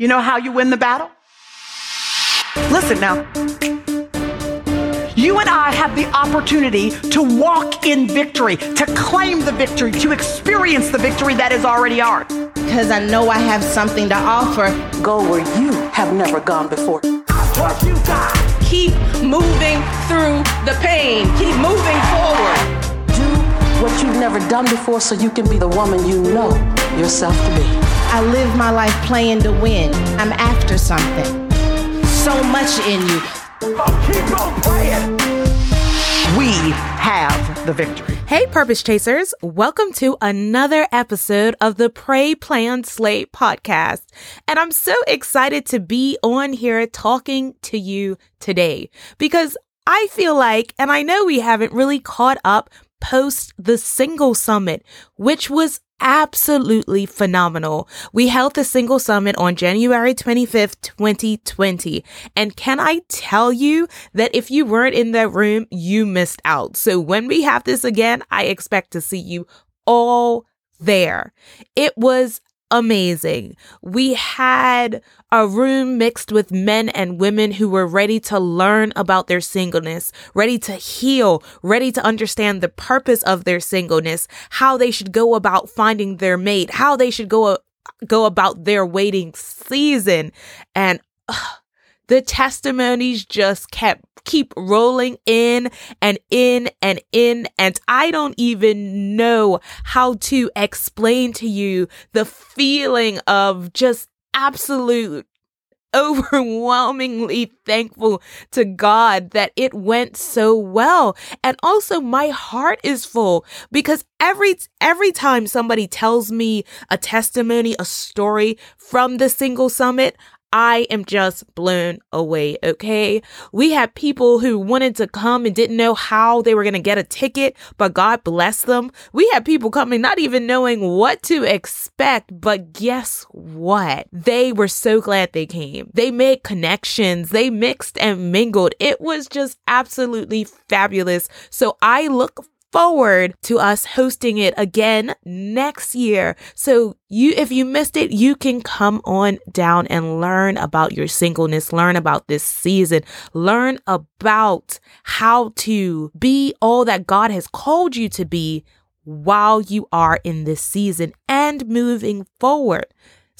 You know how you win the battle? Listen now. You and I have the opportunity to walk in victory, to claim the victory, to experience the victory that is already ours. Because I know I have something to offer. Go where you have never gone before. What you got? Keep moving through the pain. Keep moving forward. Do what you've never done before so you can be the woman you know yourself to be. I live my life playing to win. I'm after something. So much in you. keep on playing. We have the victory. Hey, Purpose Chasers. Welcome to another episode of the Pray, Plan, Slay podcast. And I'm so excited to be on here talking to you today because I feel like, and I know we haven't really caught up post the single summit, which was absolutely phenomenal. We held the single summit on January 25th, 2020. And can I tell you that if you weren't in that room, you missed out. So when we have this again, I expect to see you all there. It was amazing. We had a room mixed with men and women who were ready to learn about their singleness, ready to heal, ready to understand the purpose of their singleness, how they should go about finding their mate, how they should go go about their waiting season. And uh, the testimonies just kept keep rolling in and in and in. And I don't even know how to explain to you the feeling of just absolute overwhelmingly thankful to God that it went so well. And also my heart is full because every every time somebody tells me a testimony, a story from the single summit, I am just blown away, okay? We had people who wanted to come and didn't know how they were going to get a ticket, but God bless them. We had people coming not even knowing what to expect, but guess what? They were so glad they came. They made connections, they mixed and mingled. It was just absolutely fabulous. So I look forward to us hosting it again next year. So you, if you missed it, you can come on down and learn about your singleness, learn about this season, learn about how to be all that God has called you to be while you are in this season and moving forward.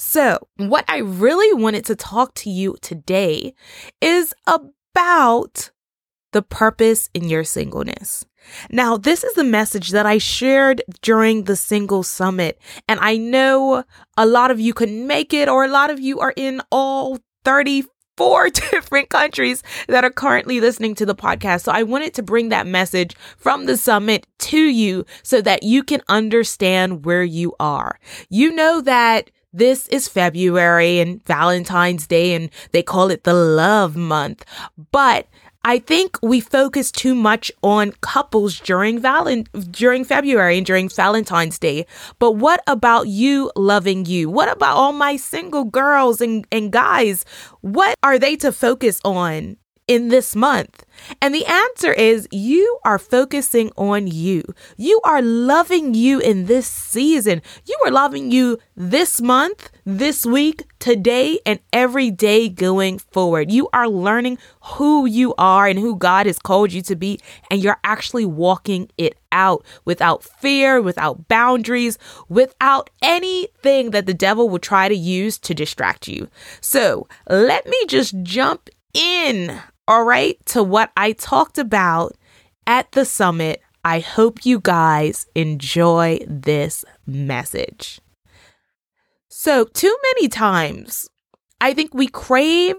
So, what I really wanted to talk to you today is about the purpose in your singleness. Now, this is the message that I shared during the single summit. And I know a lot of you couldn't make it, or a lot of you are in all 34 different countries that are currently listening to the podcast. So I wanted to bring that message from the summit to you so that you can understand where you are. You know that this is February and Valentine's Day, and they call it the love month. But I think we focus too much on couples during Valen- during February and during Valentine's Day. But what about you loving you? What about all my single girls and, and guys? What are they to focus on in this month? And the answer is you are focusing on you. You are loving you in this season. You are loving you this month, this week, today, and every day going forward. You are learning who you are and who God has called you to be, and you're actually walking it out without fear, without boundaries, without anything that the devil will try to use to distract you. So let me just jump in all right, to what I talked about at the summit. I hope you guys enjoy this message. So, too many times, I think we crave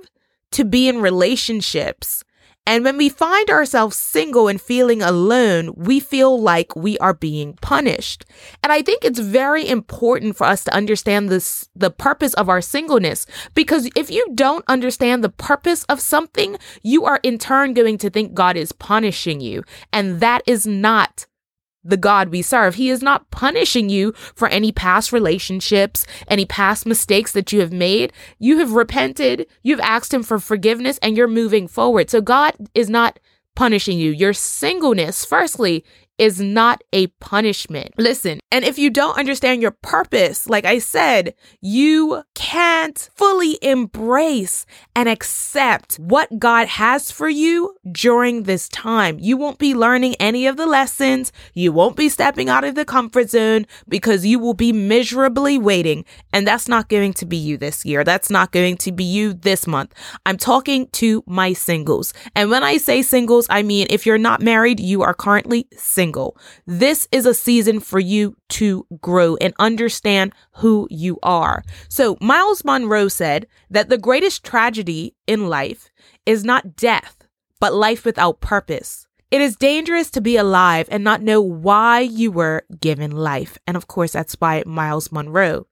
to be in relationships and when we find ourselves single and feeling alone, we feel like we are being punished. And I think it's very important for us to understand this, the purpose of our singleness, because if you don't understand the purpose of something, you are in turn going to think God is punishing you. And that is not the God we serve. He is not punishing you for any past relationships, any past mistakes that you have made. You have repented, you've asked Him for forgiveness, and you're moving forward. So God is not punishing you. Your singleness, firstly, is not a punishment. Listen, And if you don't understand your purpose, like I said, you can't fully embrace and accept what God has for you during this time. You won't be learning any of the lessons. You won't be stepping out of the comfort zone because you will be miserably waiting. And that's not going to be you this year. That's not going to be you this month. I'm talking to my singles. And when I say singles, I mean if you're not married, you are currently single. This is a season for you to grow and understand who you are. So, Myles Munroe said that the greatest tragedy in life is not death, but life without purpose. It is dangerous to be alive and not know why you were given life. And of course, that's by Myles Munroe.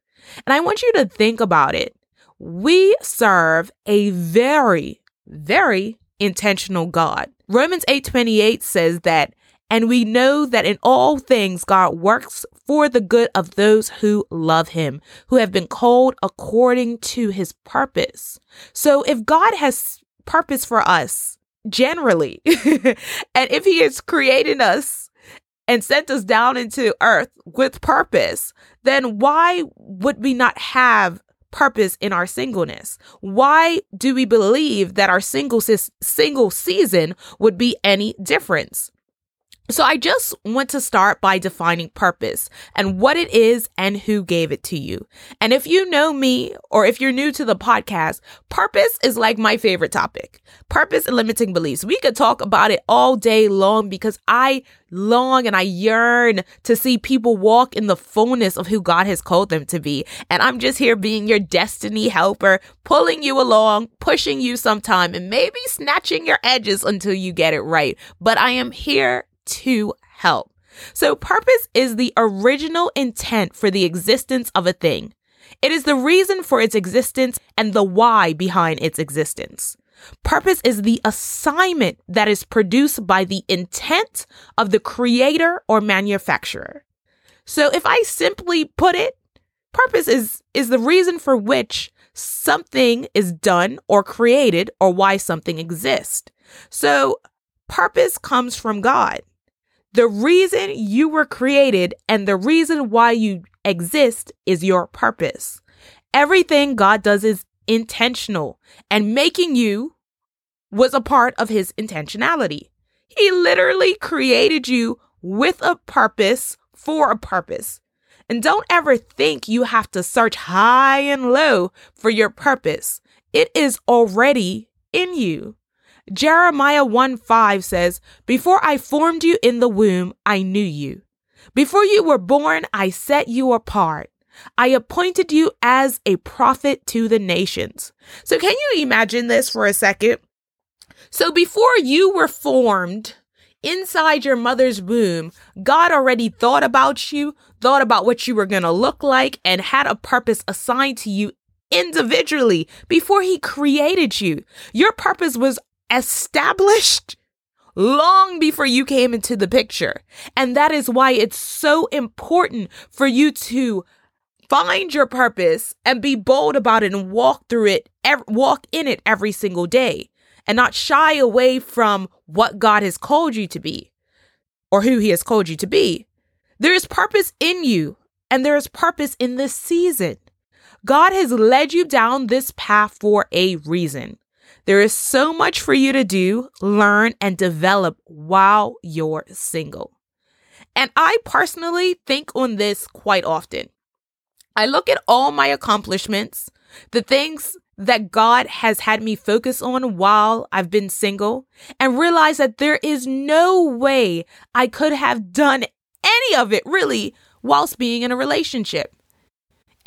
And I want you to think about it. We serve a very, very intentional God. Romans 8:28 says that and we know that in all things God works for the good of those who love him, who have been called according to his purpose. So if God has purpose for us generally, and if he has created us and sent us down into earth with purpose, then why would we not have purpose in our singleness? Why do we believe that our single single season would be any difference? So I just want to start by defining purpose and what it is and who gave it to you. And if you know me or if you're new to the podcast, purpose is like my favorite topic. Purpose and limiting beliefs. We could talk about it all day long because I long and I yearn to see people walk in the fullness of who God has called them to be. And I'm just here being your destiny helper, pulling you along, pushing you sometime, and maybe snatching your edges until you get it right. But I am here to help. So, purpose is the original intent for the existence of a thing. It is the reason for its existence and the why behind its existence. Purpose is the assignment that is produced by the intent of the creator or manufacturer. So if I simply put it, purpose is, is the reason for which something is done or created or why something exists. So purpose comes from God. The reason you were created and the reason why you exist is your purpose. Everything God does is intentional, and making you was a part of his intentionality. He literally created you with a purpose for a purpose. And don't ever think you have to search high and low for your purpose. It is already in you. Jeremiah 1 5 says, Before I formed you in the womb, I knew you. Before you were born, I set you apart. I appointed you as a prophet to the nations. So, can you imagine this for a second? So, before you were formed inside your mother's womb, God already thought about you, thought about what you were going to look like, and had a purpose assigned to you individually before He created you. Your purpose was established long before you came into the picture. And that is why it's so important for you to find your purpose and be bold about it and walk through it, walk in it every single day and not shy away from what God has called you to be or who he has called you to be. There is purpose in you and there is purpose in this season. God has led you down this path for a reason. There is so much for you to do, learn, and develop while you're single. And I personally think on this quite often. I look at all my accomplishments, the things that God has had me focus on while I've been single, and realize that there is no way I could have done any of it really whilst being in a relationship.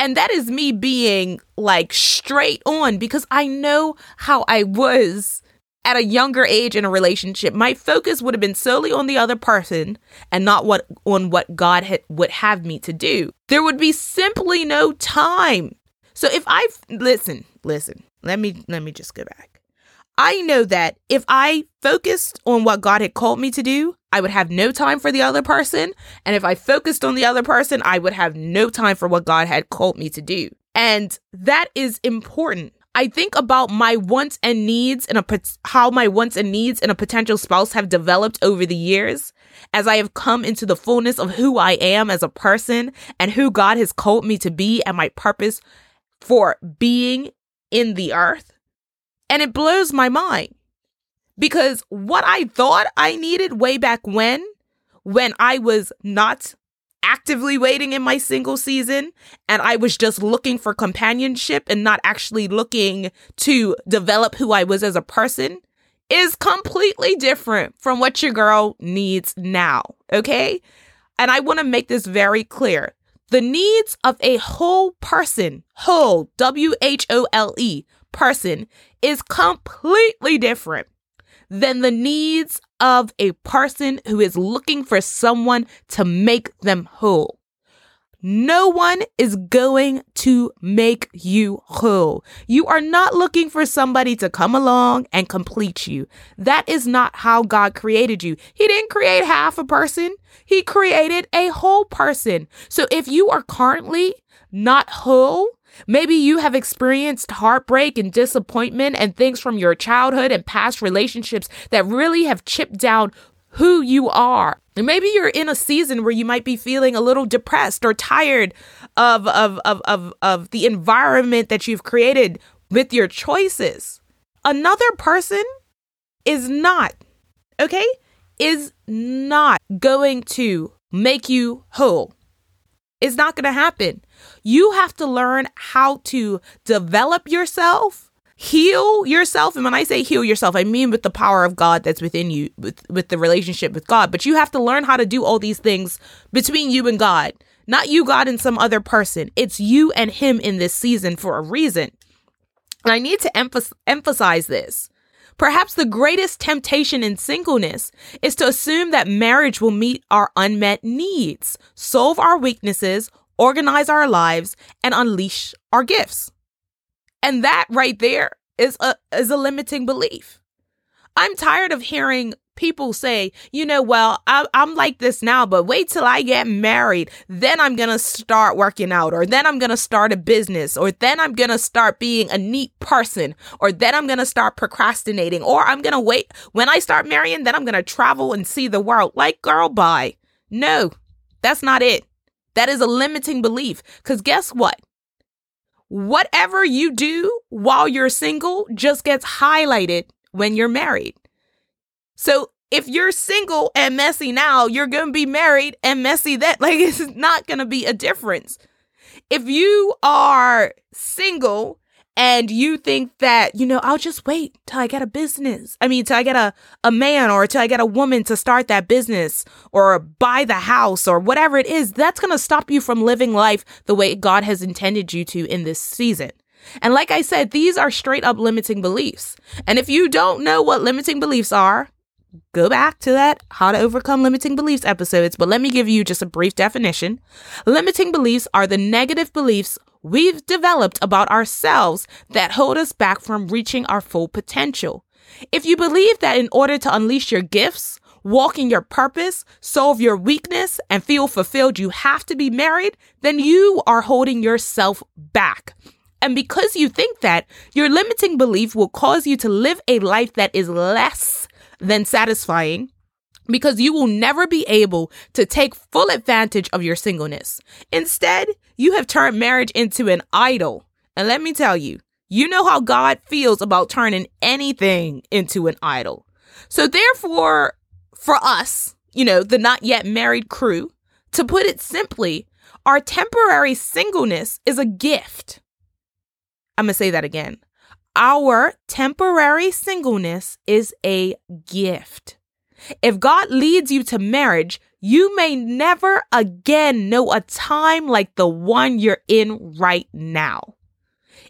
And that is me being like straight on because I know how I was at a younger age in a relationship. My focus would have been solely on the other person and not what on what God had, would have me to do. There would be simply no time. So if I listen, listen, let me let me just go back. I know that if I focused on what God had called me to do, I would have no time for the other person. And if I focused on the other person, I would have no time for what God had called me to do. And that is important. I think about my wants and needs and how my wants and needs and a potential spouse have developed over the years. as I have come into the fullness of who I am as a person and who God has called me to be and my purpose for being in the earth. And it blows my mind because what I thought I needed way back when, when I was not actively waiting in my single season and I was just looking for companionship and not actually looking to develop who I was as a person is completely different from what your girl needs now. Okay. And I want to make this very clear. The needs of a whole person, whole, W H O L E, person, is completely different than the needs of a person who is looking for someone to make them whole. No one is going to make you whole. You are not looking for somebody to come along and complete you. That is not how God created you. He didn't create half a person, He created a whole person. So if you are currently not whole, Maybe you have experienced heartbreak and disappointment and things from your childhood and past relationships that really have chipped down who you are. And maybe you're in a season where you might be feeling a little depressed or tired of, of, of, of, of the environment that you've created with your choices. Another person is not, okay, is not going to make you whole. It's not going to happen. You have to learn how to develop yourself, heal yourself. And when I say heal yourself, I mean with the power of God that's within you, with, with the relationship with God. But you have to learn how to do all these things between you and God, not you, God, and some other person. It's you and Him in this season for a reason. And I need to emphasize, emphasize this. Perhaps the greatest temptation in singleness is to assume that marriage will meet our unmet needs, solve our weaknesses, organize our lives, and unleash our gifts. And that right there is a is a limiting belief. I'm tired of hearing people say, you know, well, I, am like this now, but wait till I get married. Then I'm going to start working out, or then I'm going to start a business, or then I'm going to start being a neat person, or then I'm going to start procrastinating, or I'm going to wait. When I start marrying, then I'm going to travel and see the world. Like, girl, bye. No, that's not it. That is a limiting belief. Because guess what? Whatever you do while you're single just gets highlighted when you're married. So if you're single and messy now, you're going to be married and messy that. Like it's not going to be a difference. If you are single and you think that, you know, I'll just wait till I get a business. I mean, till I get a, a man or till I get a woman to start that business or buy the house or whatever it is, that's going to stop you from living life the way God has intended you to in this season. And like I said, these are straight up limiting beliefs. And if you don't know what limiting beliefs are, go back to that how to overcome limiting beliefs episodes, but let me give you just a brief definition. Limiting beliefs are the negative beliefs we've developed about ourselves that hold us back from reaching our full potential. If you believe that in order to unleash your gifts, walk in your purpose, solve your weakness, and feel fulfilled, you have to be married, then you are holding yourself back. And because you think that, your limiting belief will cause you to live a life that is less than satisfying because you will never be able to take full advantage of your singleness. Instead, you have turned marriage into an idol. And let me tell you, you know how God feels about turning anything into an idol. So, therefore, for us, you know, the not yet married crew, to put it simply, our temporary singleness is a gift. I'm going to say that again. Our temporary singleness is a gift. If God leads you to marriage, you may never again know a time like the one you're in right now.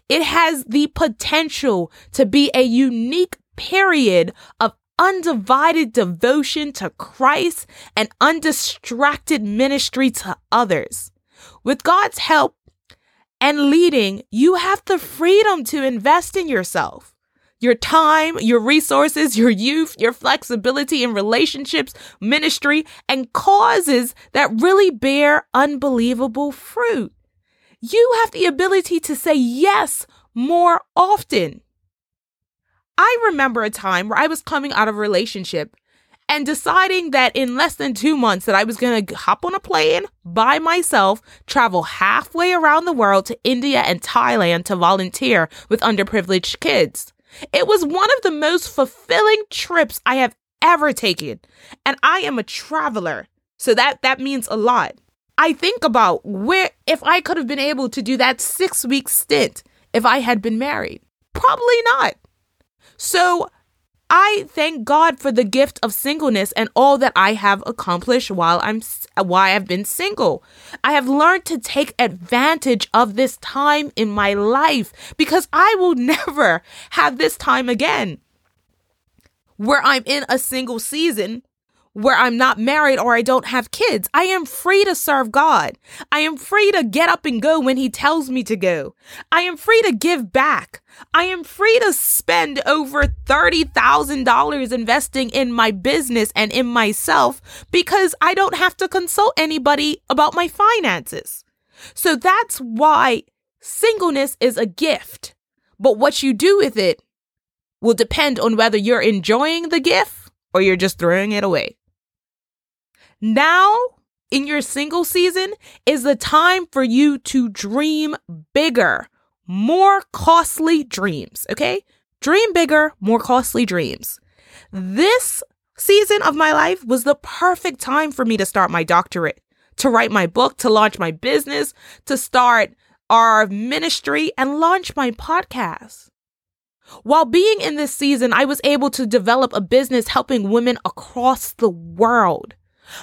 It has the potential to be a unique period of undivided devotion to Christ and undistracted ministry to others. With God's help, and leading, you have the freedom to invest in yourself. Your time, your resources, your youth, your flexibility in relationships, ministry, and causes that really bear unbelievable fruit. You have the ability to say yes more often. I remember a time where I was coming out of a relationship and deciding that in less than two months that I was going to hop on a plane by myself, travel halfway around the world to India and Thailand to volunteer with underprivileged kids. It was one of the most fulfilling trips I have ever taken. And I am a traveler. So that that means a lot. I think about where if I could have been able to do that 6 week stint if I had been married. Probably not. So I thank God for the gift of singleness and all that I have accomplished while I'm why I've been single. I have learned to take advantage of this time in my life because I will never have this time again where I'm in a single season where I'm not married or I don't have kids. I am free to serve God. I am free to get up and go when He tells me to go. I am free to give back. I am free to spend over $30,000 investing in my business and in myself because I don't have to consult anybody about my finances. So that's why singleness is a gift. But what you do with it will depend on whether you're enjoying the gift or you're just throwing it away. Now, in your single season, is the time for you to dream bigger, more costly dreams, okay? Dream bigger, more costly dreams. This season of my life was the perfect time for me to start my doctorate, to write my book, to launch my business, to start our ministry, and launch my podcast. While being in this season, I was able to develop a business helping women across the world.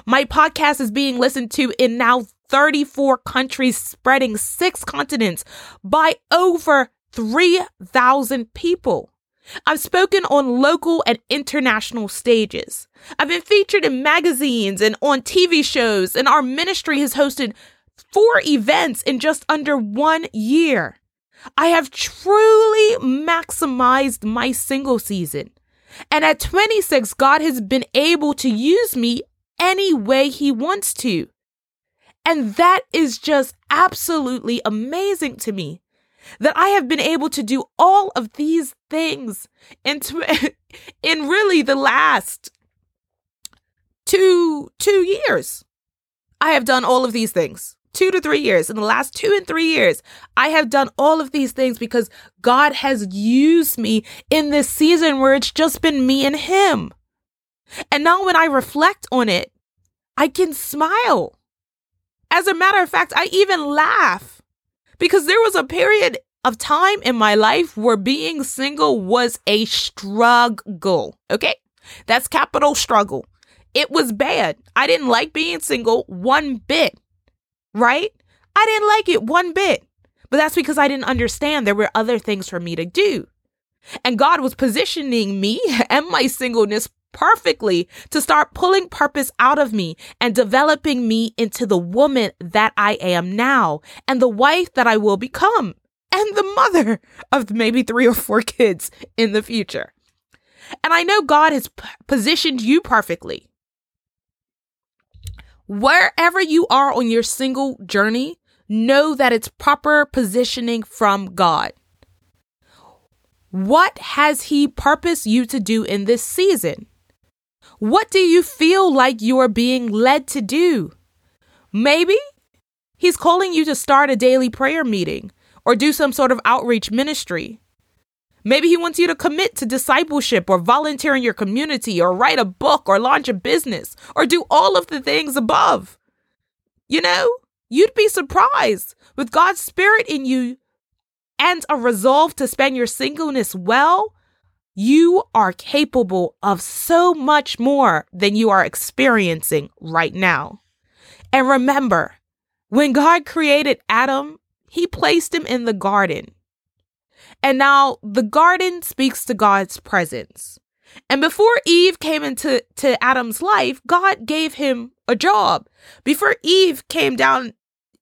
My podcast is being listened to in now 34 countries, spreading six continents by over 3,000 people. I've spoken on local and international stages. I've been featured in magazines and on TV shows, and our ministry has hosted four events in just under one year. I have truly maximized my single season. And at 26, God has been able to use me any way he wants to. And that is just absolutely amazing to me that I have been able to do all of these things in, in really the last two, two years. I have done all of these things. Two to three years. In the last two and three years, I have done all of these things because God has used me in this season where it's just been me and Him. And now when I reflect on it, I can smile. As a matter of fact, I even laugh because there was a period of time in my life where being single was a struggle. Okay? That's capital struggle. It was bad. I didn't like being single one bit, right? I didn't like it one bit. But that's because I didn't understand there were other things for me to do. And God was positioning me and my singleness perfectly to start pulling purpose out of me and developing me into the woman that I am now and the wife that I will become and the mother of maybe three or four kids in the future. And I know God has p- positioned you perfectly. Wherever you are on your single journey, know that it's proper positioning from God. What has He purposed you to do in this season? What do you feel like you are being led to do? Maybe He's calling you to start a daily prayer meeting or do some sort of outreach ministry. Maybe He wants you to commit to discipleship or volunteer in your community or write a book or launch a business or do all of the things above. You know, you'd be surprised with God's Spirit in you and a resolve to spend your singleness well you are capable of so much more than you are experiencing right now. And remember, when God created Adam, he placed him in the garden. And now the garden speaks to God's presence. And before Eve came into to Adam's life, God gave him a job. Before Eve came down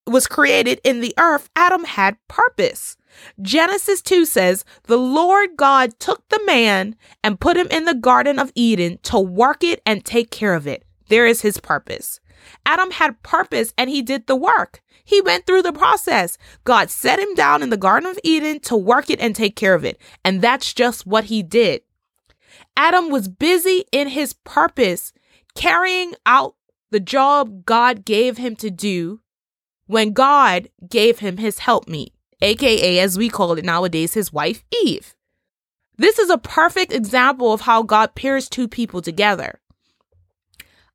was created in the earth, Adam had purpose. Genesis 2 says, The Lord God took the man and put him in the Garden of Eden to work it and take care of it. There is his purpose. Adam had purpose and he did the work. He went through the process. God set him down in the Garden of Eden to work it and take care of it. And that's just what he did. Adam was busy in his purpose carrying out the job God gave him to do when God gave him his helpmeet, aka, as we call it nowadays, his wife Eve. This is a perfect example of how God pairs two people together.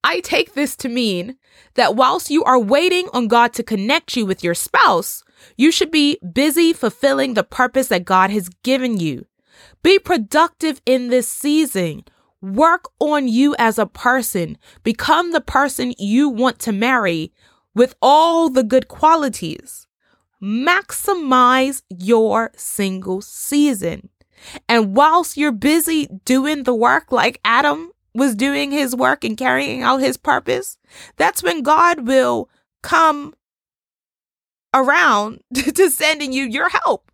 I take this to mean that whilst you are waiting on God to connect you with your spouse, you should be busy fulfilling the purpose that God has given you. Be productive in this season. Work on you as a person. Become the person you want to marry with all the good qualities. Maximize your single season. And whilst you're busy doing the work like Adam was doing his work and carrying out his purpose, that's when God will come around to sending you your help.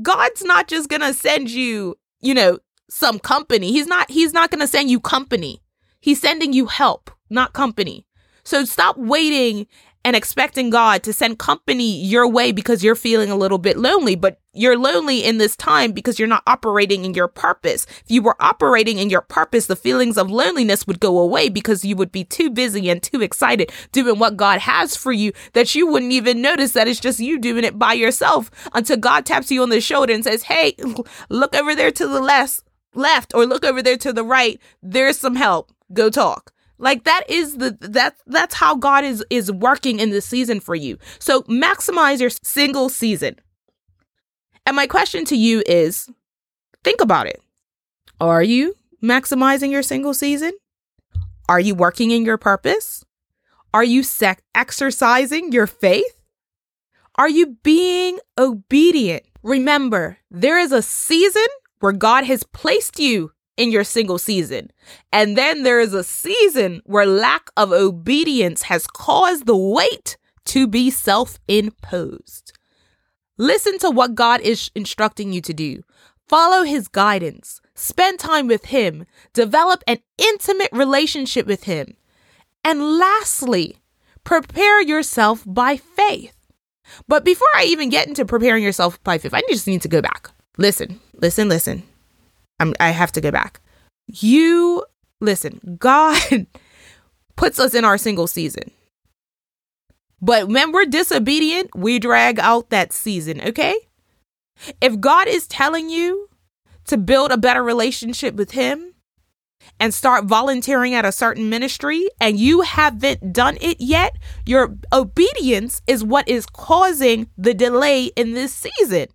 God's not just going to send you, you know, some company. He's not he's not going to send you company. He's sending you help, not company. So stop waiting and expecting God to send company your way because you're feeling a little bit lonely, but you're lonely in this time because you're not operating in your purpose. If you were operating in your purpose, the feelings of loneliness would go away because you would be too busy and too excited doing what God has for you that you wouldn't even notice that it's just you doing it by yourself until God taps you on the shoulder and says, Hey, look over there to the left, left, or look over there to the right. There's some help. Go talk. Like that is the that that's how God is is working in this season for you. So maximize your single season. And my question to you is think about it. Are you maximizing your single season? Are you working in your purpose? Are you sec- exercising your faith? Are you being obedient? Remember, there is a season where God has placed you in your single season. And then there is a season where lack of obedience has caused the weight to be self imposed. Listen to what God is instructing you to do. Follow his guidance. Spend time with him. Develop an intimate relationship with him. And lastly, prepare yourself by faith. But before I even get into preparing yourself by faith, I just need to go back. Listen, listen, listen. I'm, I have to go back. You listen, God puts us in our single season. But when we're disobedient, we drag out that season, okay? If God is telling you to build a better relationship with Him and start volunteering at a certain ministry and you haven't done it yet, your obedience is what is causing the delay in this season.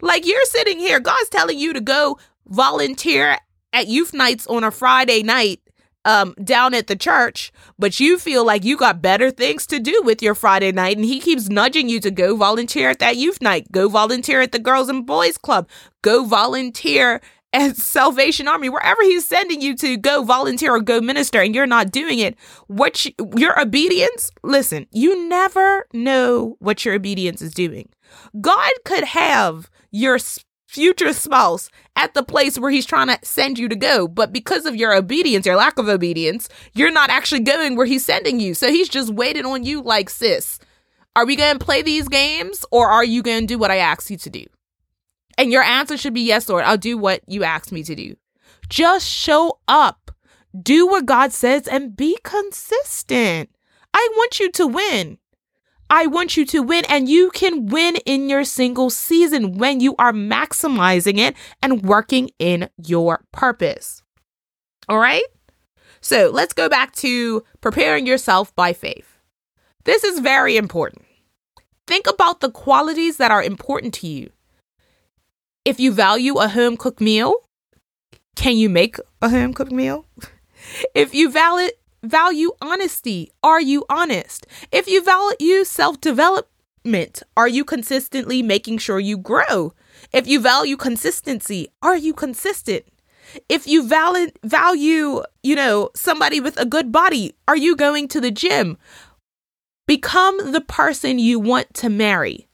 Like you're sitting here, God's telling you to go volunteer at youth nights on a Friday night um down at the church, but you feel like you got better things to do with your Friday night and he keeps nudging you to go volunteer at that youth night, go volunteer at the girls and boys club, go volunteer at Salvation Army, wherever he's sending you to go volunteer or go minister and you're not doing it, what you, your obedience, listen, you never know what your obedience is doing. God could have your future spouse at the place where he's trying to send you to go. But because of your obedience, your lack of obedience, you're not actually going where he's sending you. So he's just waiting on you like, sis, are we going to play these games or are you going to do what I asked you to do? And your answer should be yes, Lord, I'll do what you asked me to do. Just show up, do what God says, and be consistent. I want you to win. I want you to win, and you can win in your single season when you are maximizing it and working in your purpose. All right? So let's go back to preparing yourself by faith. This is very important. Think about the qualities that are important to you. If you value a home cooked meal, can you make a home cooked meal? If you valid, value honesty? Are you honest? If you value self development, are you consistently making sure you grow? If you value consistency, are you consistent? If you value, you know, somebody with a good body, are you going to the gym? Become the person you want to marry.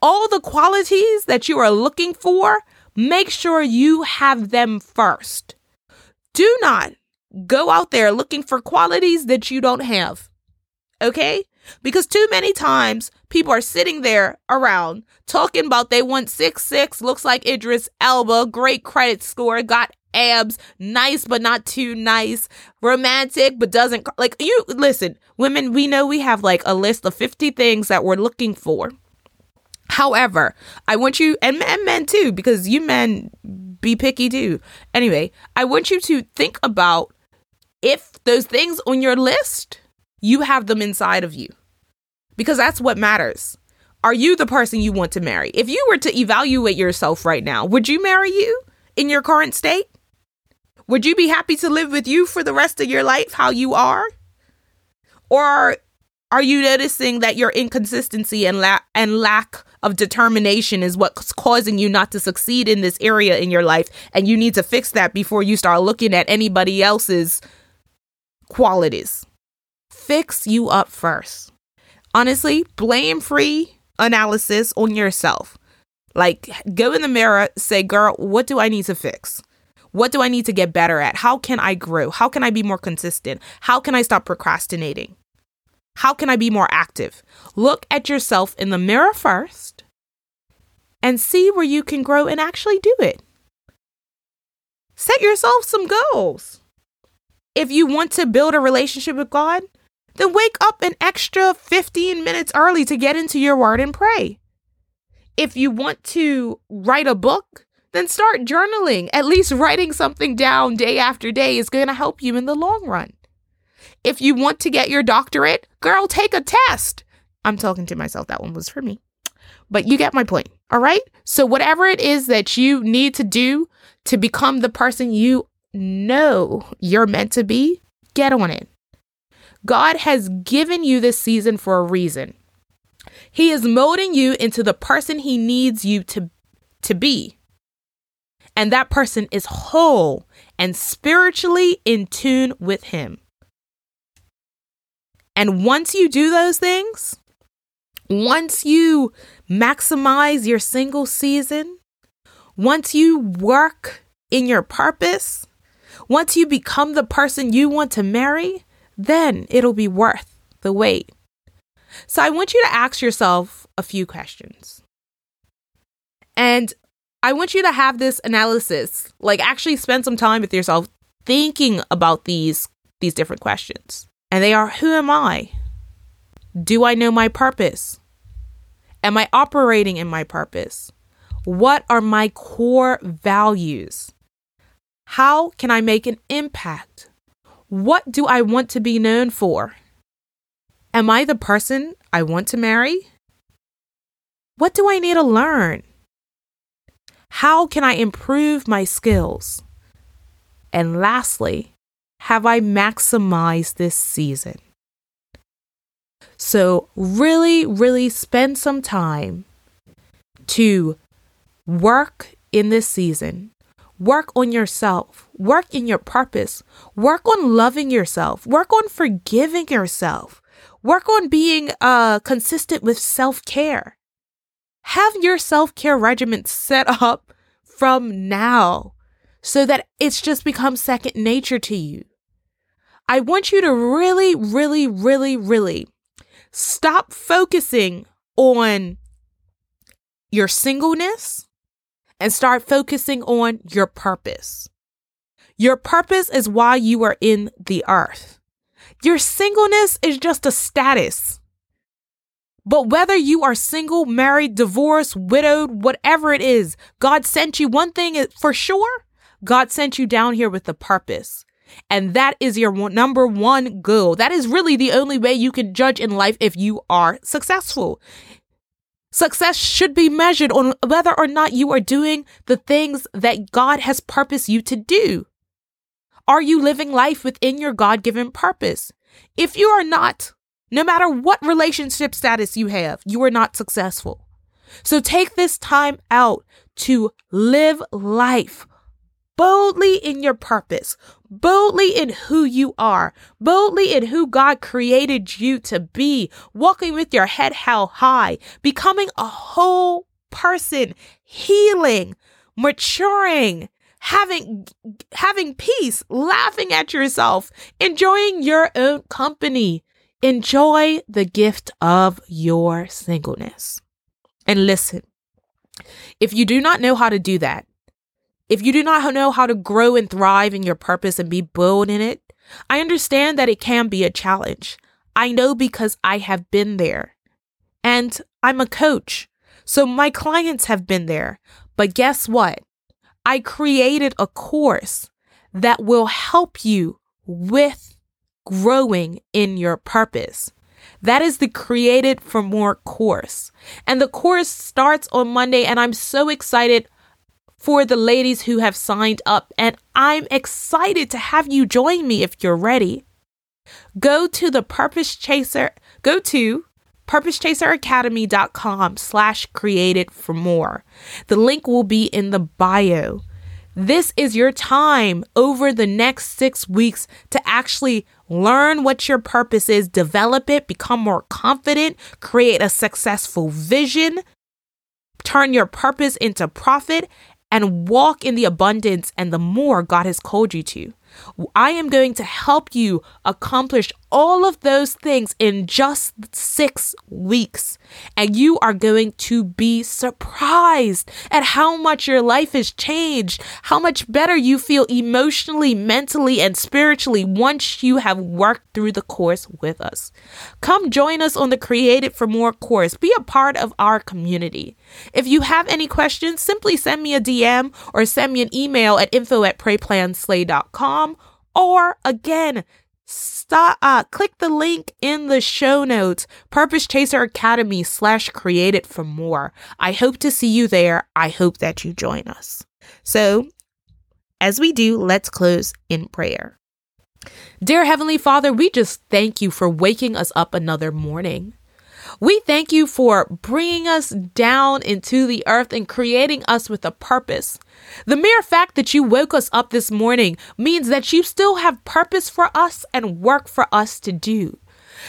All the qualities that you are looking for, make sure you have them first. Do not go out there looking for qualities that you don't have. Okay? Because too many times people are sitting there around talking about they want six six, looks like Idris Elba, great credit score, got abs, nice but not too nice, romantic but doesn't like you listen, women, we know we have like a list of 50 things that we're looking for. However, I want you and, and men too, because you men be picky too. Anyway, I want you to think about if those things on your list, you have them inside of you. Because that's what matters. Are you the person you want to marry? If you were to evaluate yourself right now, would you marry you in your current state? Would you be happy to live with you for the rest of your life how you are? Or are you noticing that your inconsistency and, la- and lack of determination is what's causing you not to succeed in this area in your life? And you need to fix that before you start looking at anybody else's qualities. Fix you up first. Honestly, blame free analysis on yourself. Like, go in the mirror, say, girl, what do I need to fix? What do I need to get better at? How can I grow? How can I be more consistent? How can I stop procrastinating? How can I be more active? Look at yourself in the mirror first and see where you can grow and actually do it. Set yourself some goals. If you want to build a relationship with God, then wake up an extra 15 minutes early to get into your word and pray. If you want to write a book, then start journaling. At least writing something down day after day is going to help you in the long run. If you want to get your doctorate, girl, take a test. I'm talking to myself. That one was for me. But you get my point. All right. So, whatever it is that you need to do to become the person you know you're meant to be, get on it. God has given you this season for a reason. He is molding you into the person he needs you to, to be and that person is whole and spiritually in tune with Him. And once you do those things, once you maximize your single season, once you work in your purpose, once you become the person you want to marry, then it'll be worth the wait. So I want you to ask yourself a few questions. And I want you to have this analysis, like actually spend some time with yourself thinking about these these different questions. And they are who am I? Do I know my purpose? Am I operating in my purpose? What are my core values? How can I make an impact? What do I want to be known for? Am I the person I want to marry? What do I need to learn? How can I improve my skills? And lastly, have I maximized this season? So, really, really spend some time to work in this season. Work on yourself. Work in your purpose. Work on loving yourself. Work on forgiving yourself. Work on being uh, consistent with self care. Have your self care regimen set up from now so that it's just become second nature to you. I want you to really, really, really, really stop focusing on your singleness and start focusing on your purpose. Your purpose is why you are in the earth. Your singleness is just a status. But whether you are single, married, divorced, widowed, whatever it is, God sent you one thing for sure. God sent you down here with a purpose. And that is your number one goal. That is really the only way you can judge in life if you are successful. Success should be measured on whether or not you are doing the things that God has purposed you to do. Are you living life within your God given purpose? If you are not, no matter what relationship status you have, you are not successful. So take this time out to live life boldly in your purpose, boldly in who you are, boldly in who God created you to be, walking with your head held high, becoming a whole person, healing, maturing, having having peace, laughing at yourself, enjoying your own company, Enjoy the gift of your singleness. And listen, if you do not know how to do that, if you do not know how to grow and thrive in your purpose and be bold in it, I understand that it can be a challenge. I know because I have been there. And I'm a coach. So my clients have been there. But guess what? I created a course that will help you with growing in your purpose. That is the Created for More course. And the course starts on Monday, and I'm so excited for the ladies who have signed up. And I'm excited to have you join me if you're ready. Go to the Purpose Chaser, go to purposechaseracademy.com slash created for more. The link will be in the bio. This is your time over the next six weeks to actually learn what your purpose is, develop it, become more confident, create a successful vision, turn your purpose into profit, and walk in the abundance and the more God has called you to. I am going to help you accomplish all of those things in just six weeks. And you are going to be surprised at how much your life has changed, how much better you feel emotionally, mentally, and spiritually once you have worked through the course with us. Come join us on the Created for More course. Be a part of our community. If you have any questions, simply send me a DM or send me an email at info at prayplanslay.com or again, stop uh, click the link in the show notes purpose chaser academy slash created for more. I hope to see you there. I hope that you join us. So as we do let's close in prayer. Dear heavenly father we just thank you for waking us up another morning we thank you for bringing us down into the earth and creating us with a purpose. The mere fact that you woke us up this morning means that you still have purpose for us and work for us to do.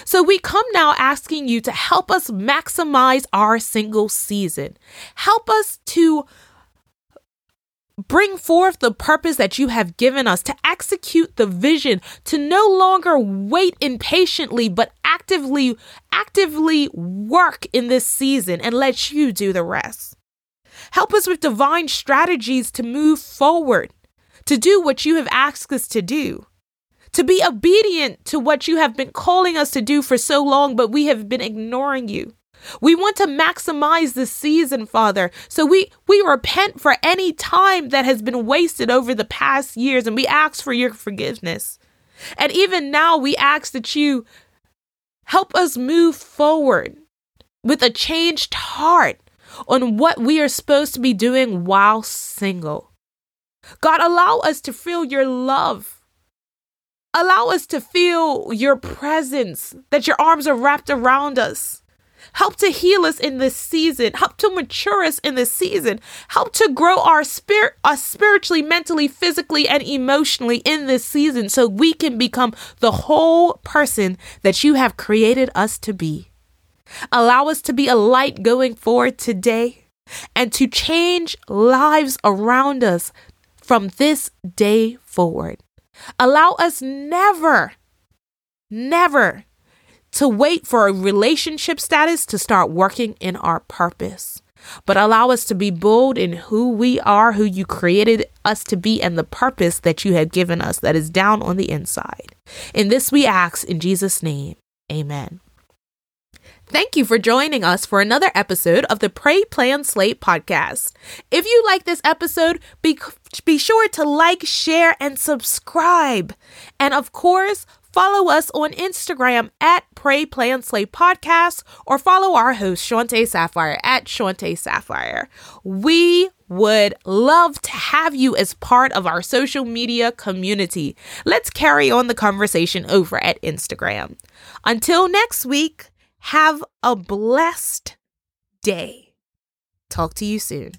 So we come now asking you to help us maximize our single season. Help us to bring forth the purpose that you have given us, to execute the vision, to no longer wait impatiently, but actively, actively work in this season and let you do the rest. Help us with divine strategies to move forward, to do what you have asked us to do, to be obedient to what you have been calling us to do for so long, but we have been ignoring you. We want to maximize the season, Father. So we we repent for any time that has been wasted over the past years and we ask for your forgiveness. And even now we ask that you help us move forward with a changed heart on what we are supposed to be doing while single. God, allow us to feel your love. Allow us to feel your presence, that your arms are wrapped around us. Help to heal us in this season. Help to mature us in this season. Help to grow our spirit, us spiritually, mentally, physically, and emotionally in this season so we can become the whole person that you have created us to be. Allow us to be a light going forward today and to change lives around us from this day forward. Allow us never, never to wait for a relationship status to start working in our purpose, but allow us to be bold in who we are, who you created us to be, and the purpose that you have given us that is down on the inside. In this we ask in Jesus' name, amen. Thank you for joining us for another episode of the Pray Plan Slay podcast. If you like this episode, be, be sure to like, share, and subscribe. And of course, Follow us on Instagram at Pray Plan Slay Podcast or follow our host, Shante Sapphire, at Shante Sapphire. We would love to have you as part of our social media community. Let's carry on the conversation over at Instagram. Until next week, have a blessed day. Talk to you soon.